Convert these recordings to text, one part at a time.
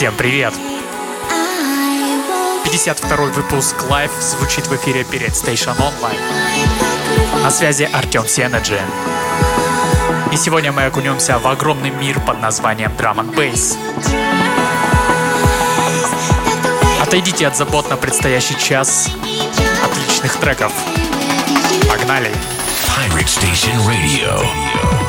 Всем привет! 52-й выпуск Live звучит в эфире перед Station Online. На связи Артем Сенеджи. И сегодня мы окунемся в огромный мир под названием Drum and Bass. Отойдите от забот на предстоящий час отличных треков. Погнали! Pirate Station Radio.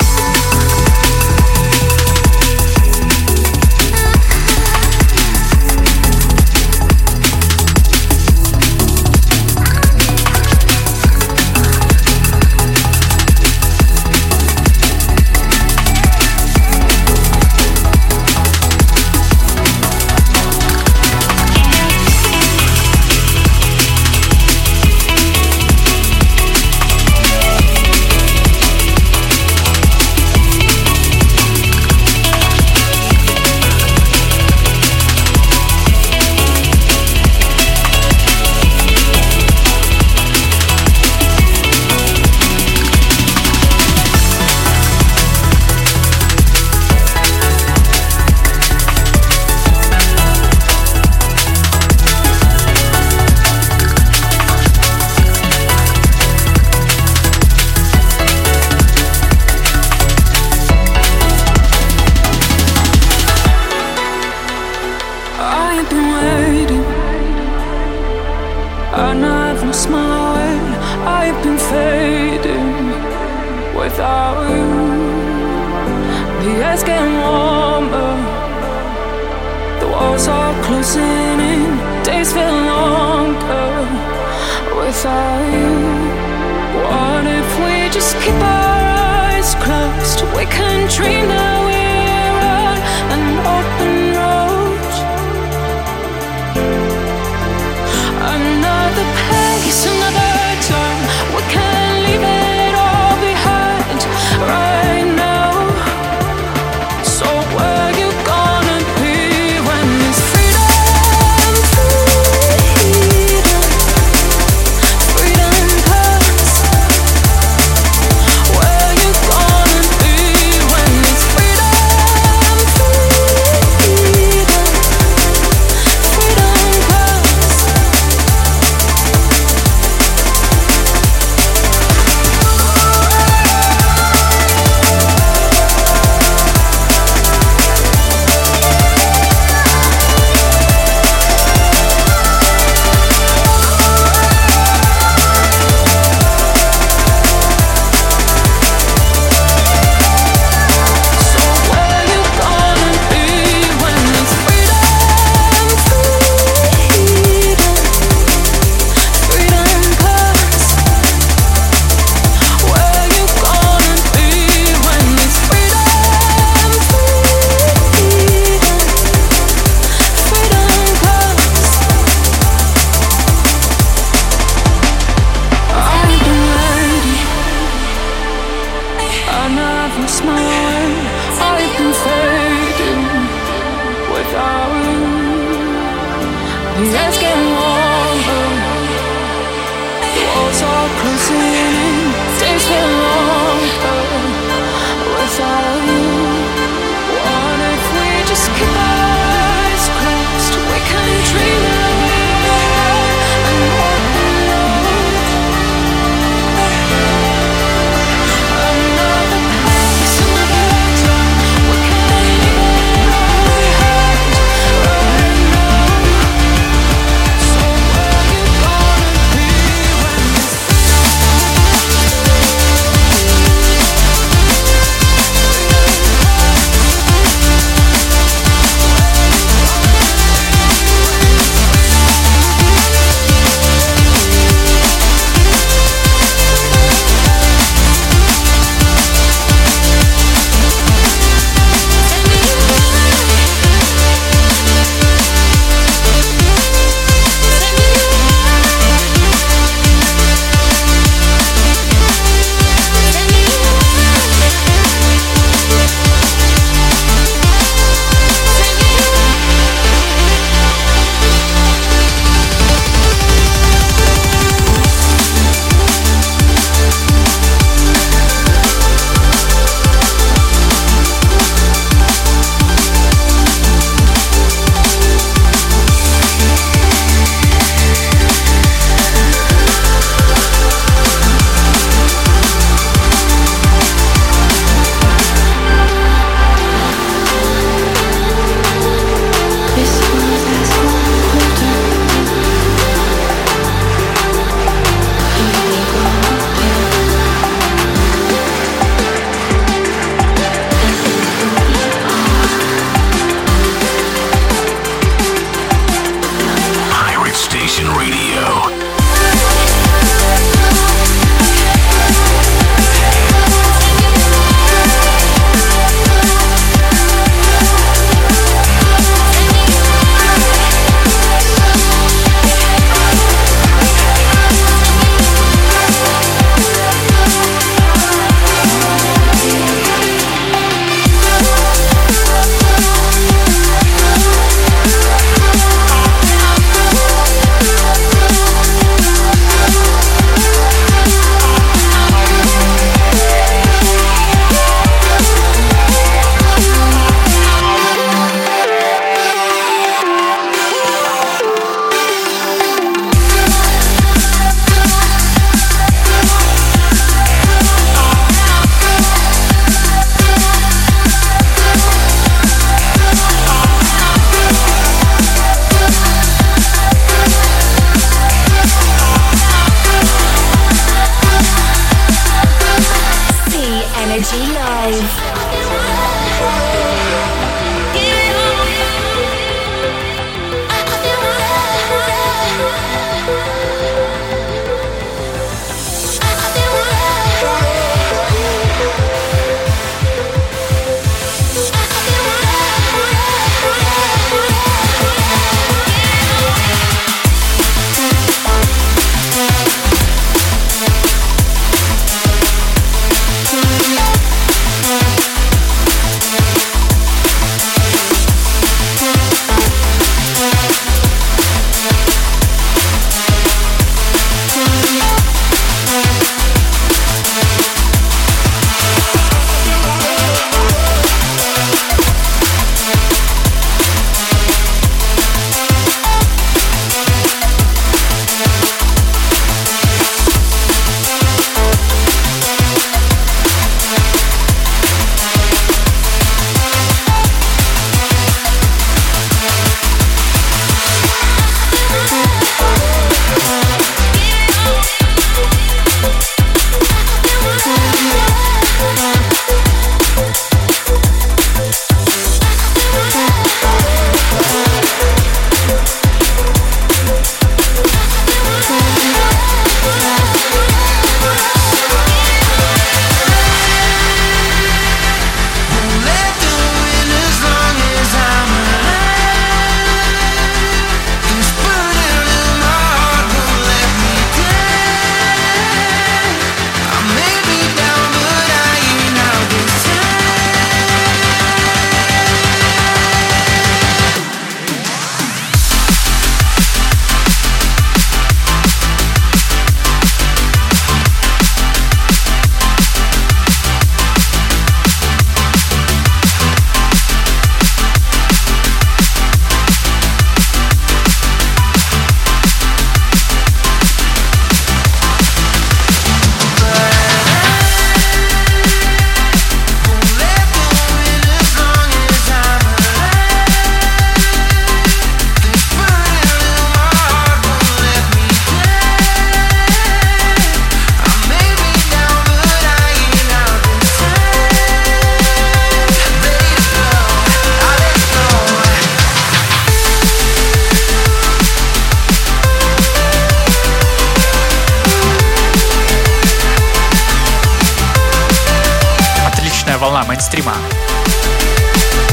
Мейнстрима.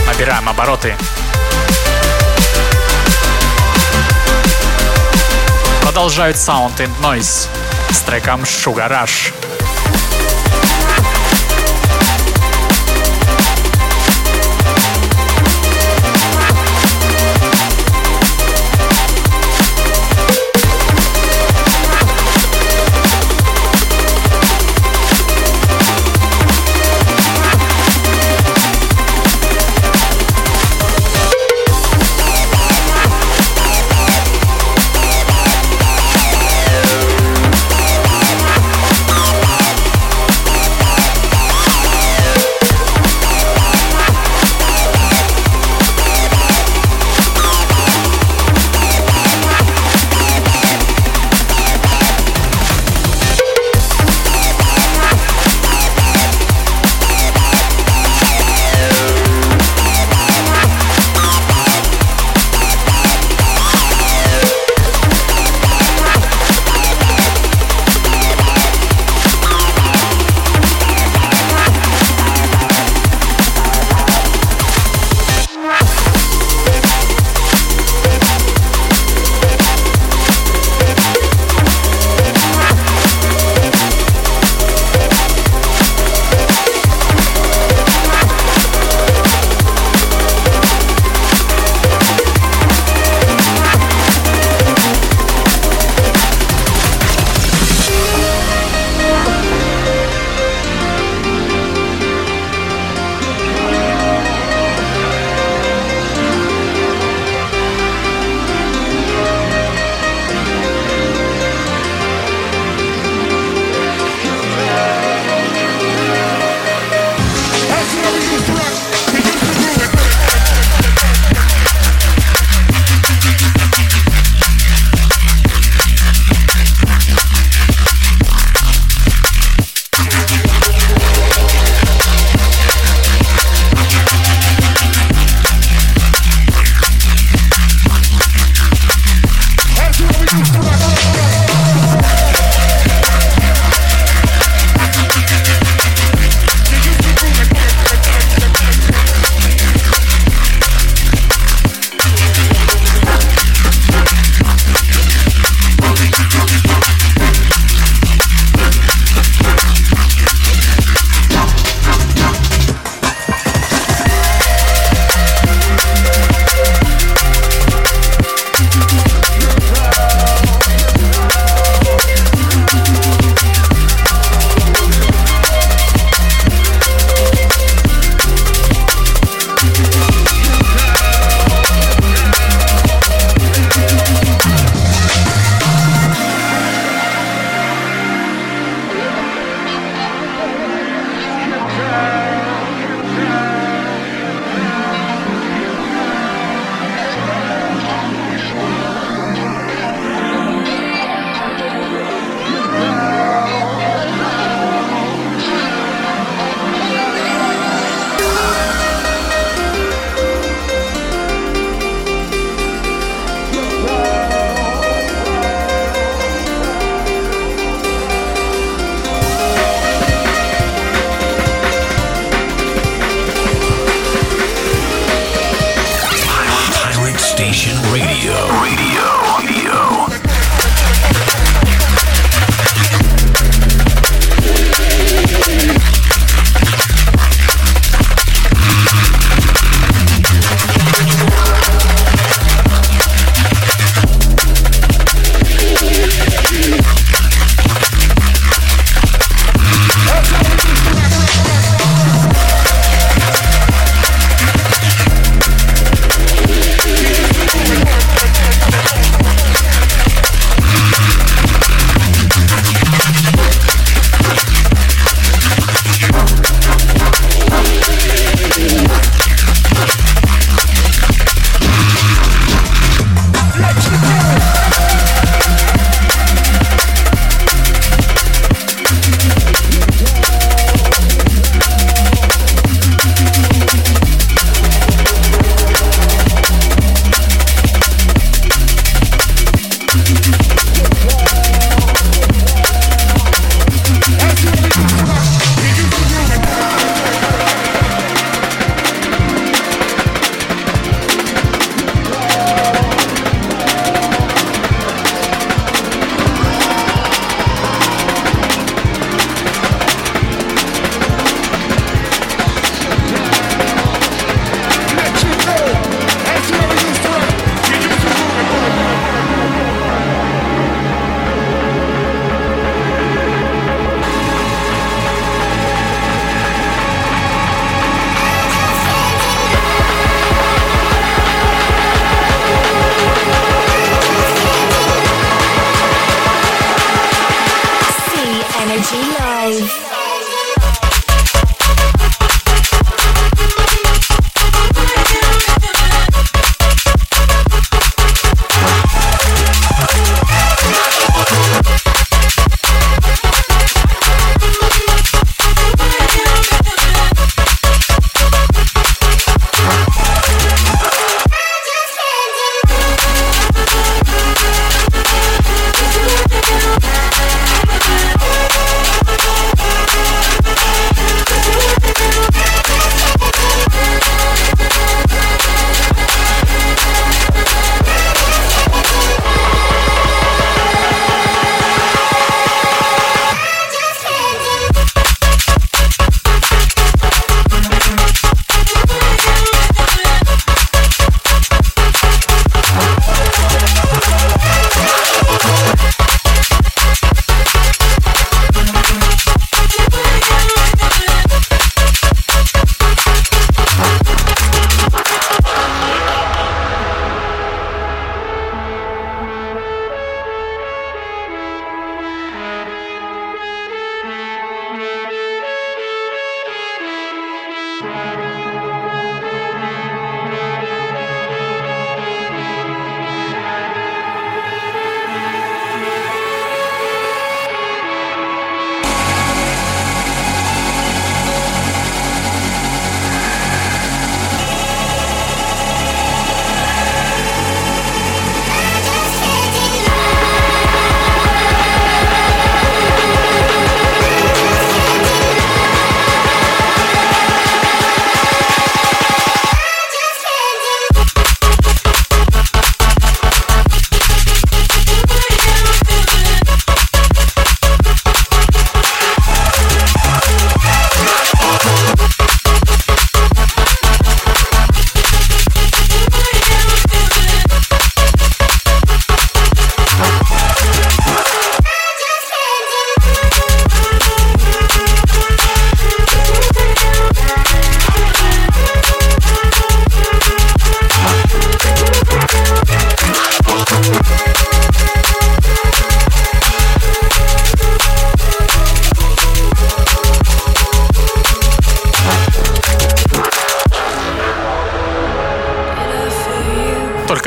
Набираем обороты. Продолжают Sound and Noise с треком Sugar Rush.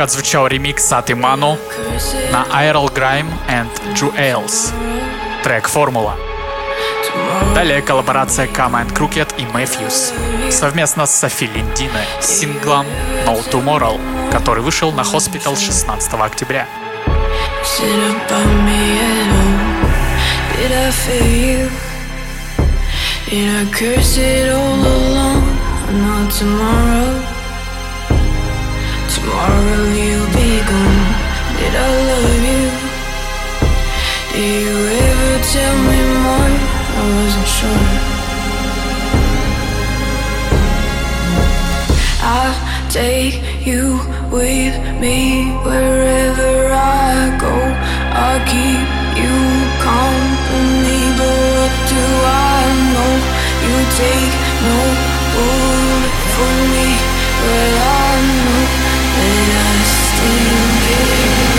Отзвучал ремикс от Иману на Айрл Грайм and Drew Ailes. Трек «Формула». Далее коллаборация Kama and Crooked и Matthews совместно с Софи Линдиной с синглом No Tomorrow, который вышел на Hospital 16 октября. Did I curse it all along? Not tomorrow. Tomorrow you'll be gone. Did I love you? Did you ever tell me more? I wasn't sure. I'll take you with me wherever I go. I'll keep you company, but what do I know? You take no bullet for me, but I know And I still care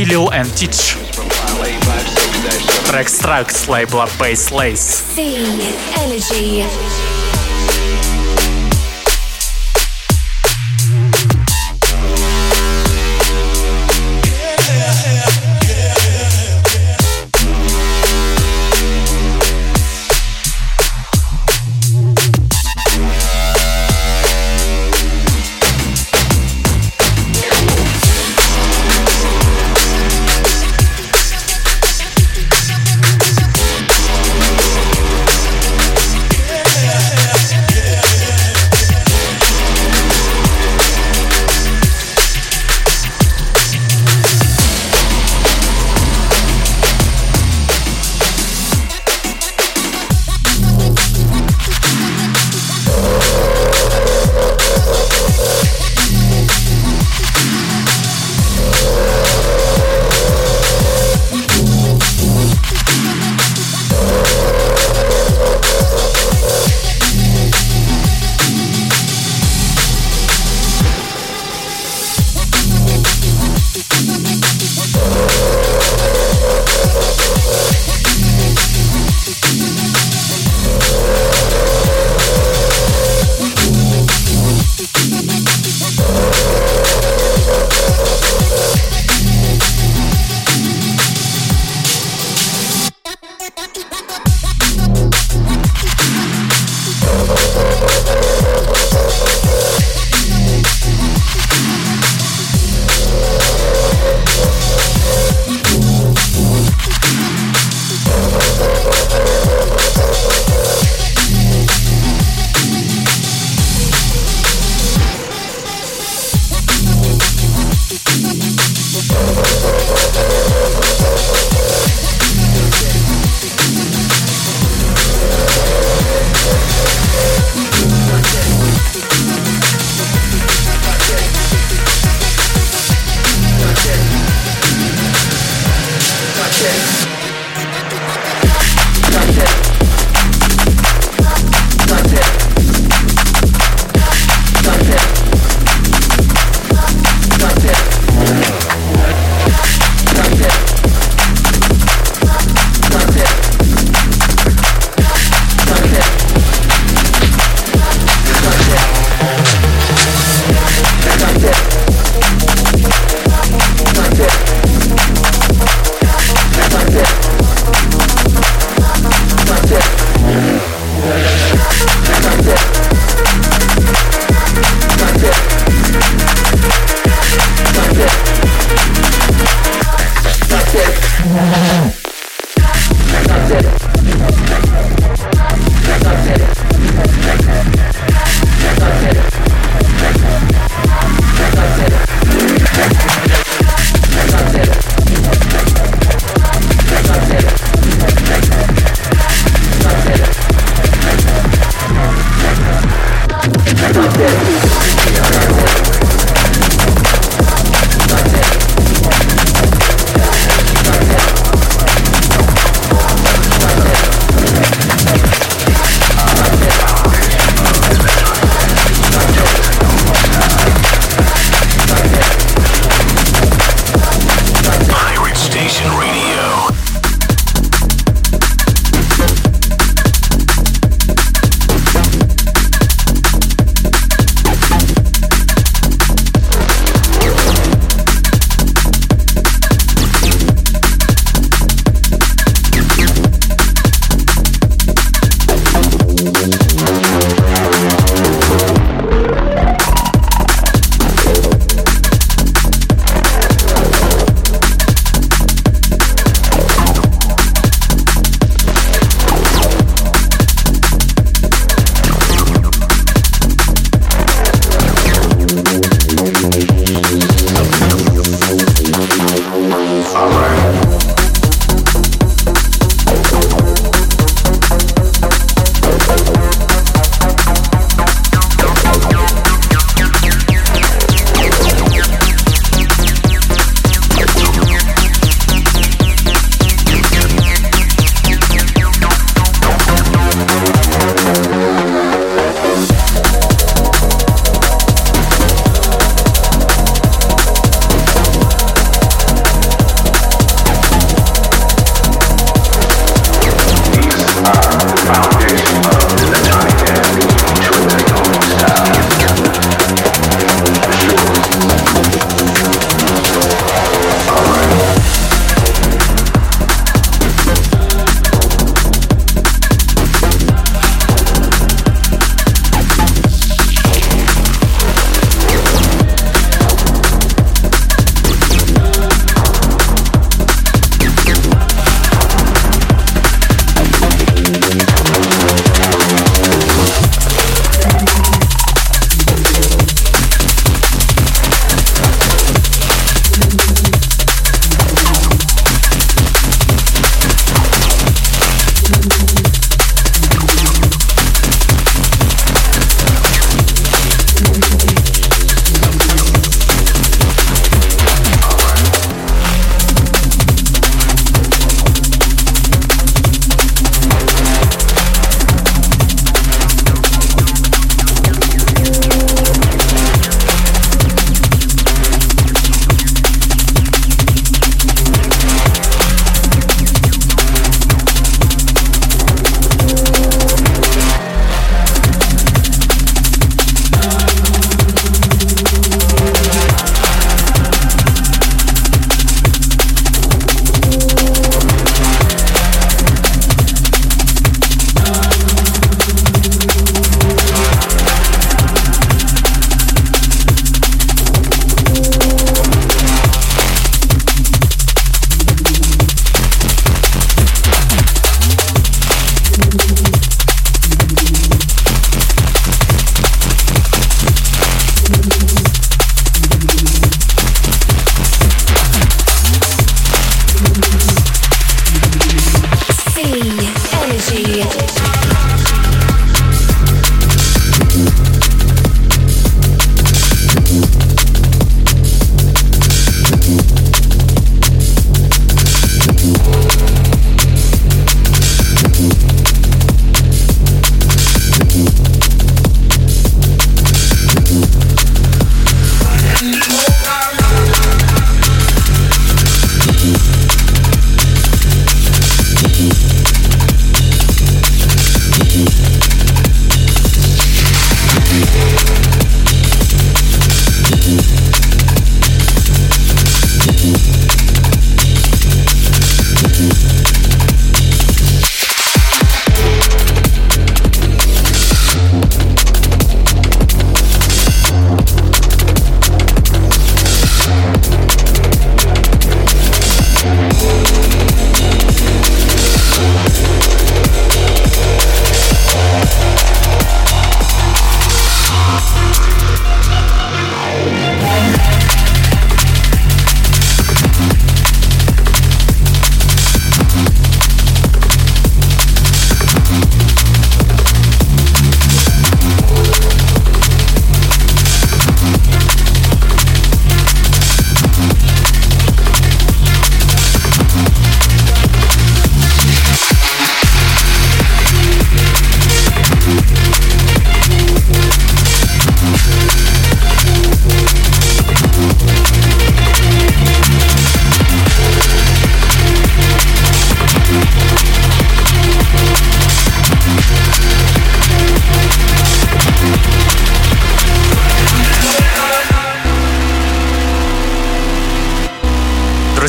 Kill and Teach. Трек Strike с лейбла Bass Lace. C. Energy.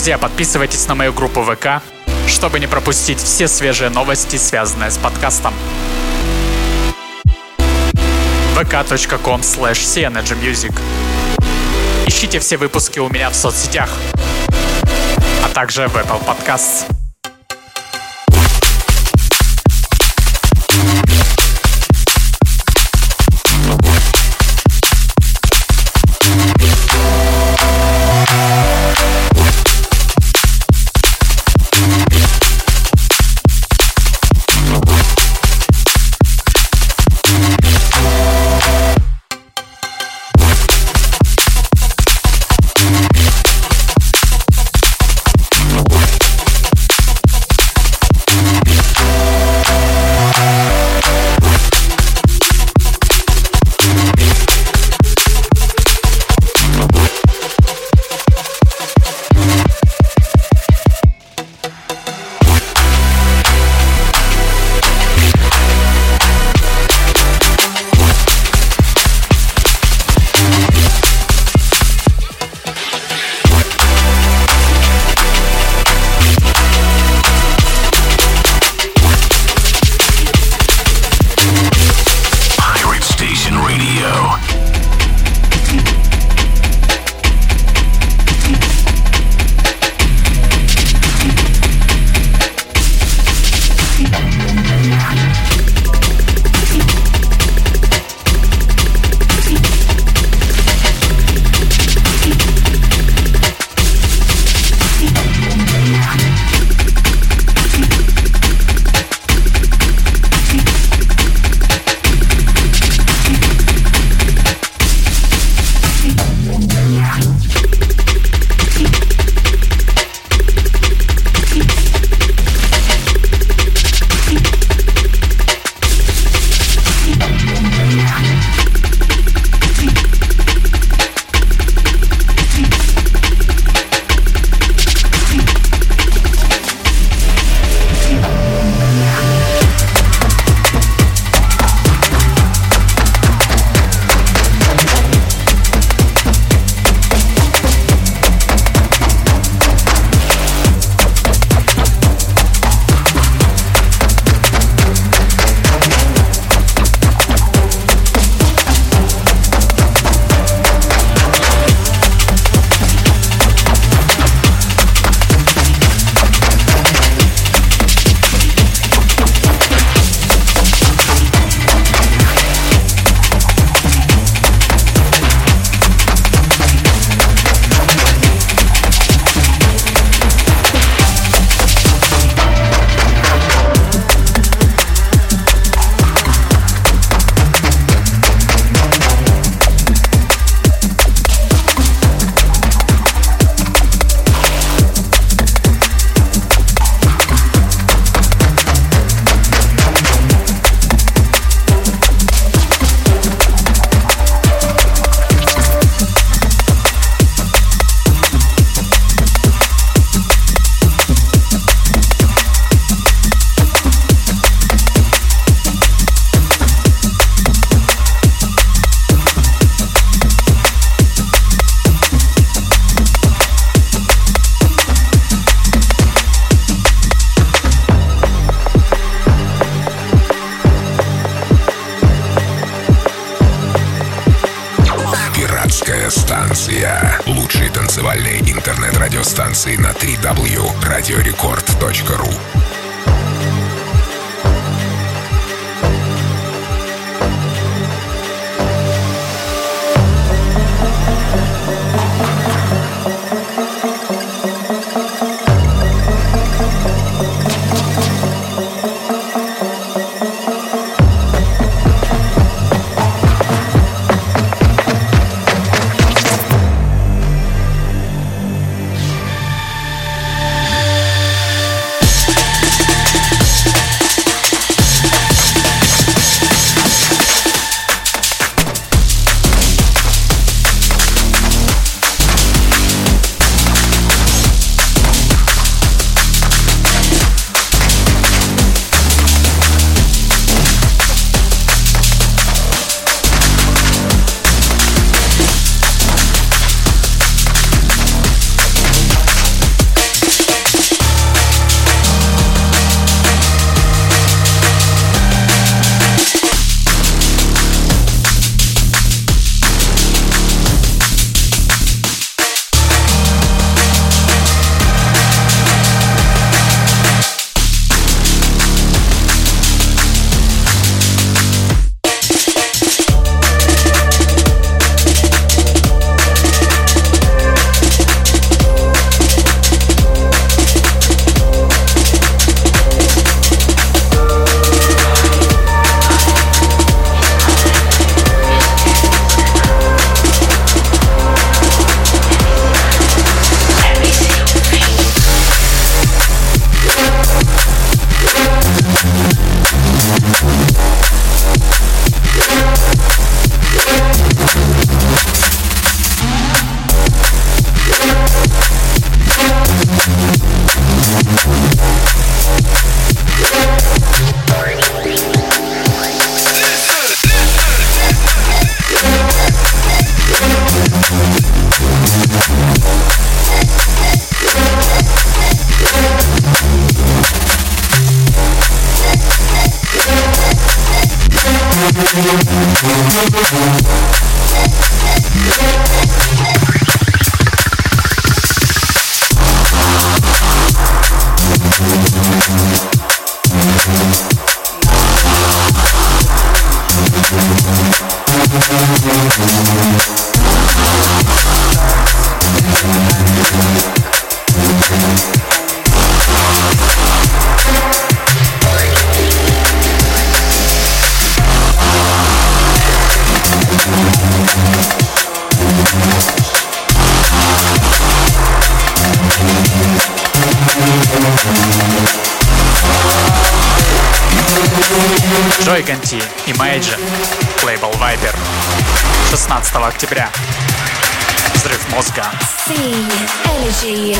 Друзья, подписывайтесь на мою группу ВК, чтобы не пропустить все свежие новости, связанные с подкастом. vk.com slash music Ищите все выпуски у меня в соцсетях, а также в Apple Podcasts. Джой Ганти, и Imagine, лейбл Viper. 16 октября. Взрыв мозга. Energy.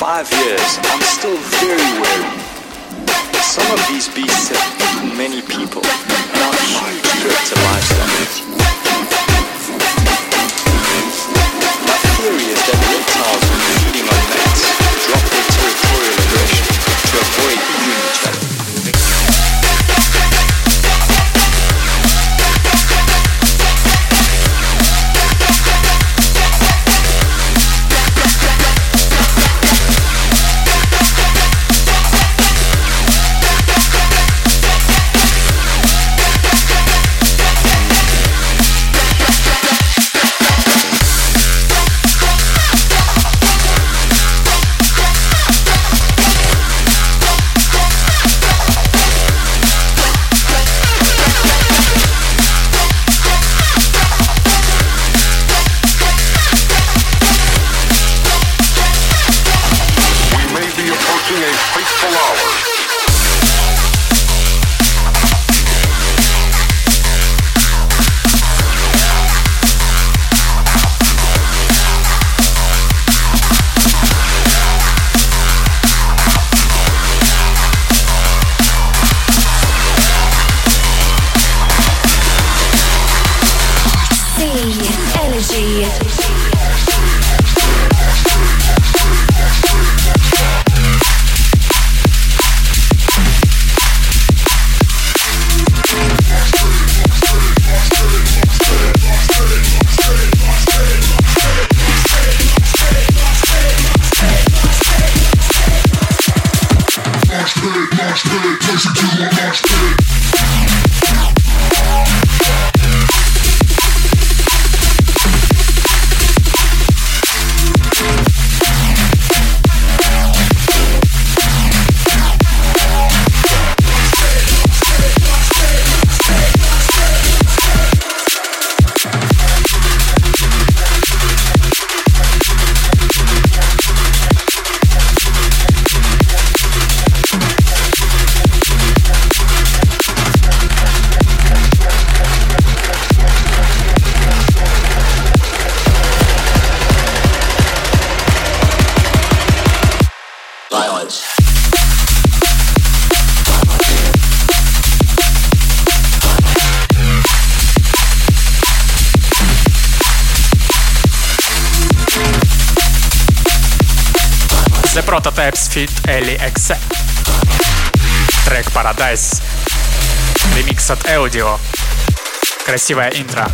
five years, I'm still very wary. Some of these beasts have eaten many people and I'm huge threats to livestock. My theory is that reptiles listen to that. Prototypes Fit Ellie X. Трек Paradise. Ремикс от Audio. Красивая интро.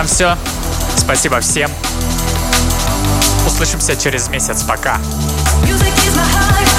этом все. Спасибо всем. Услышимся через месяц. Пока. Music is my.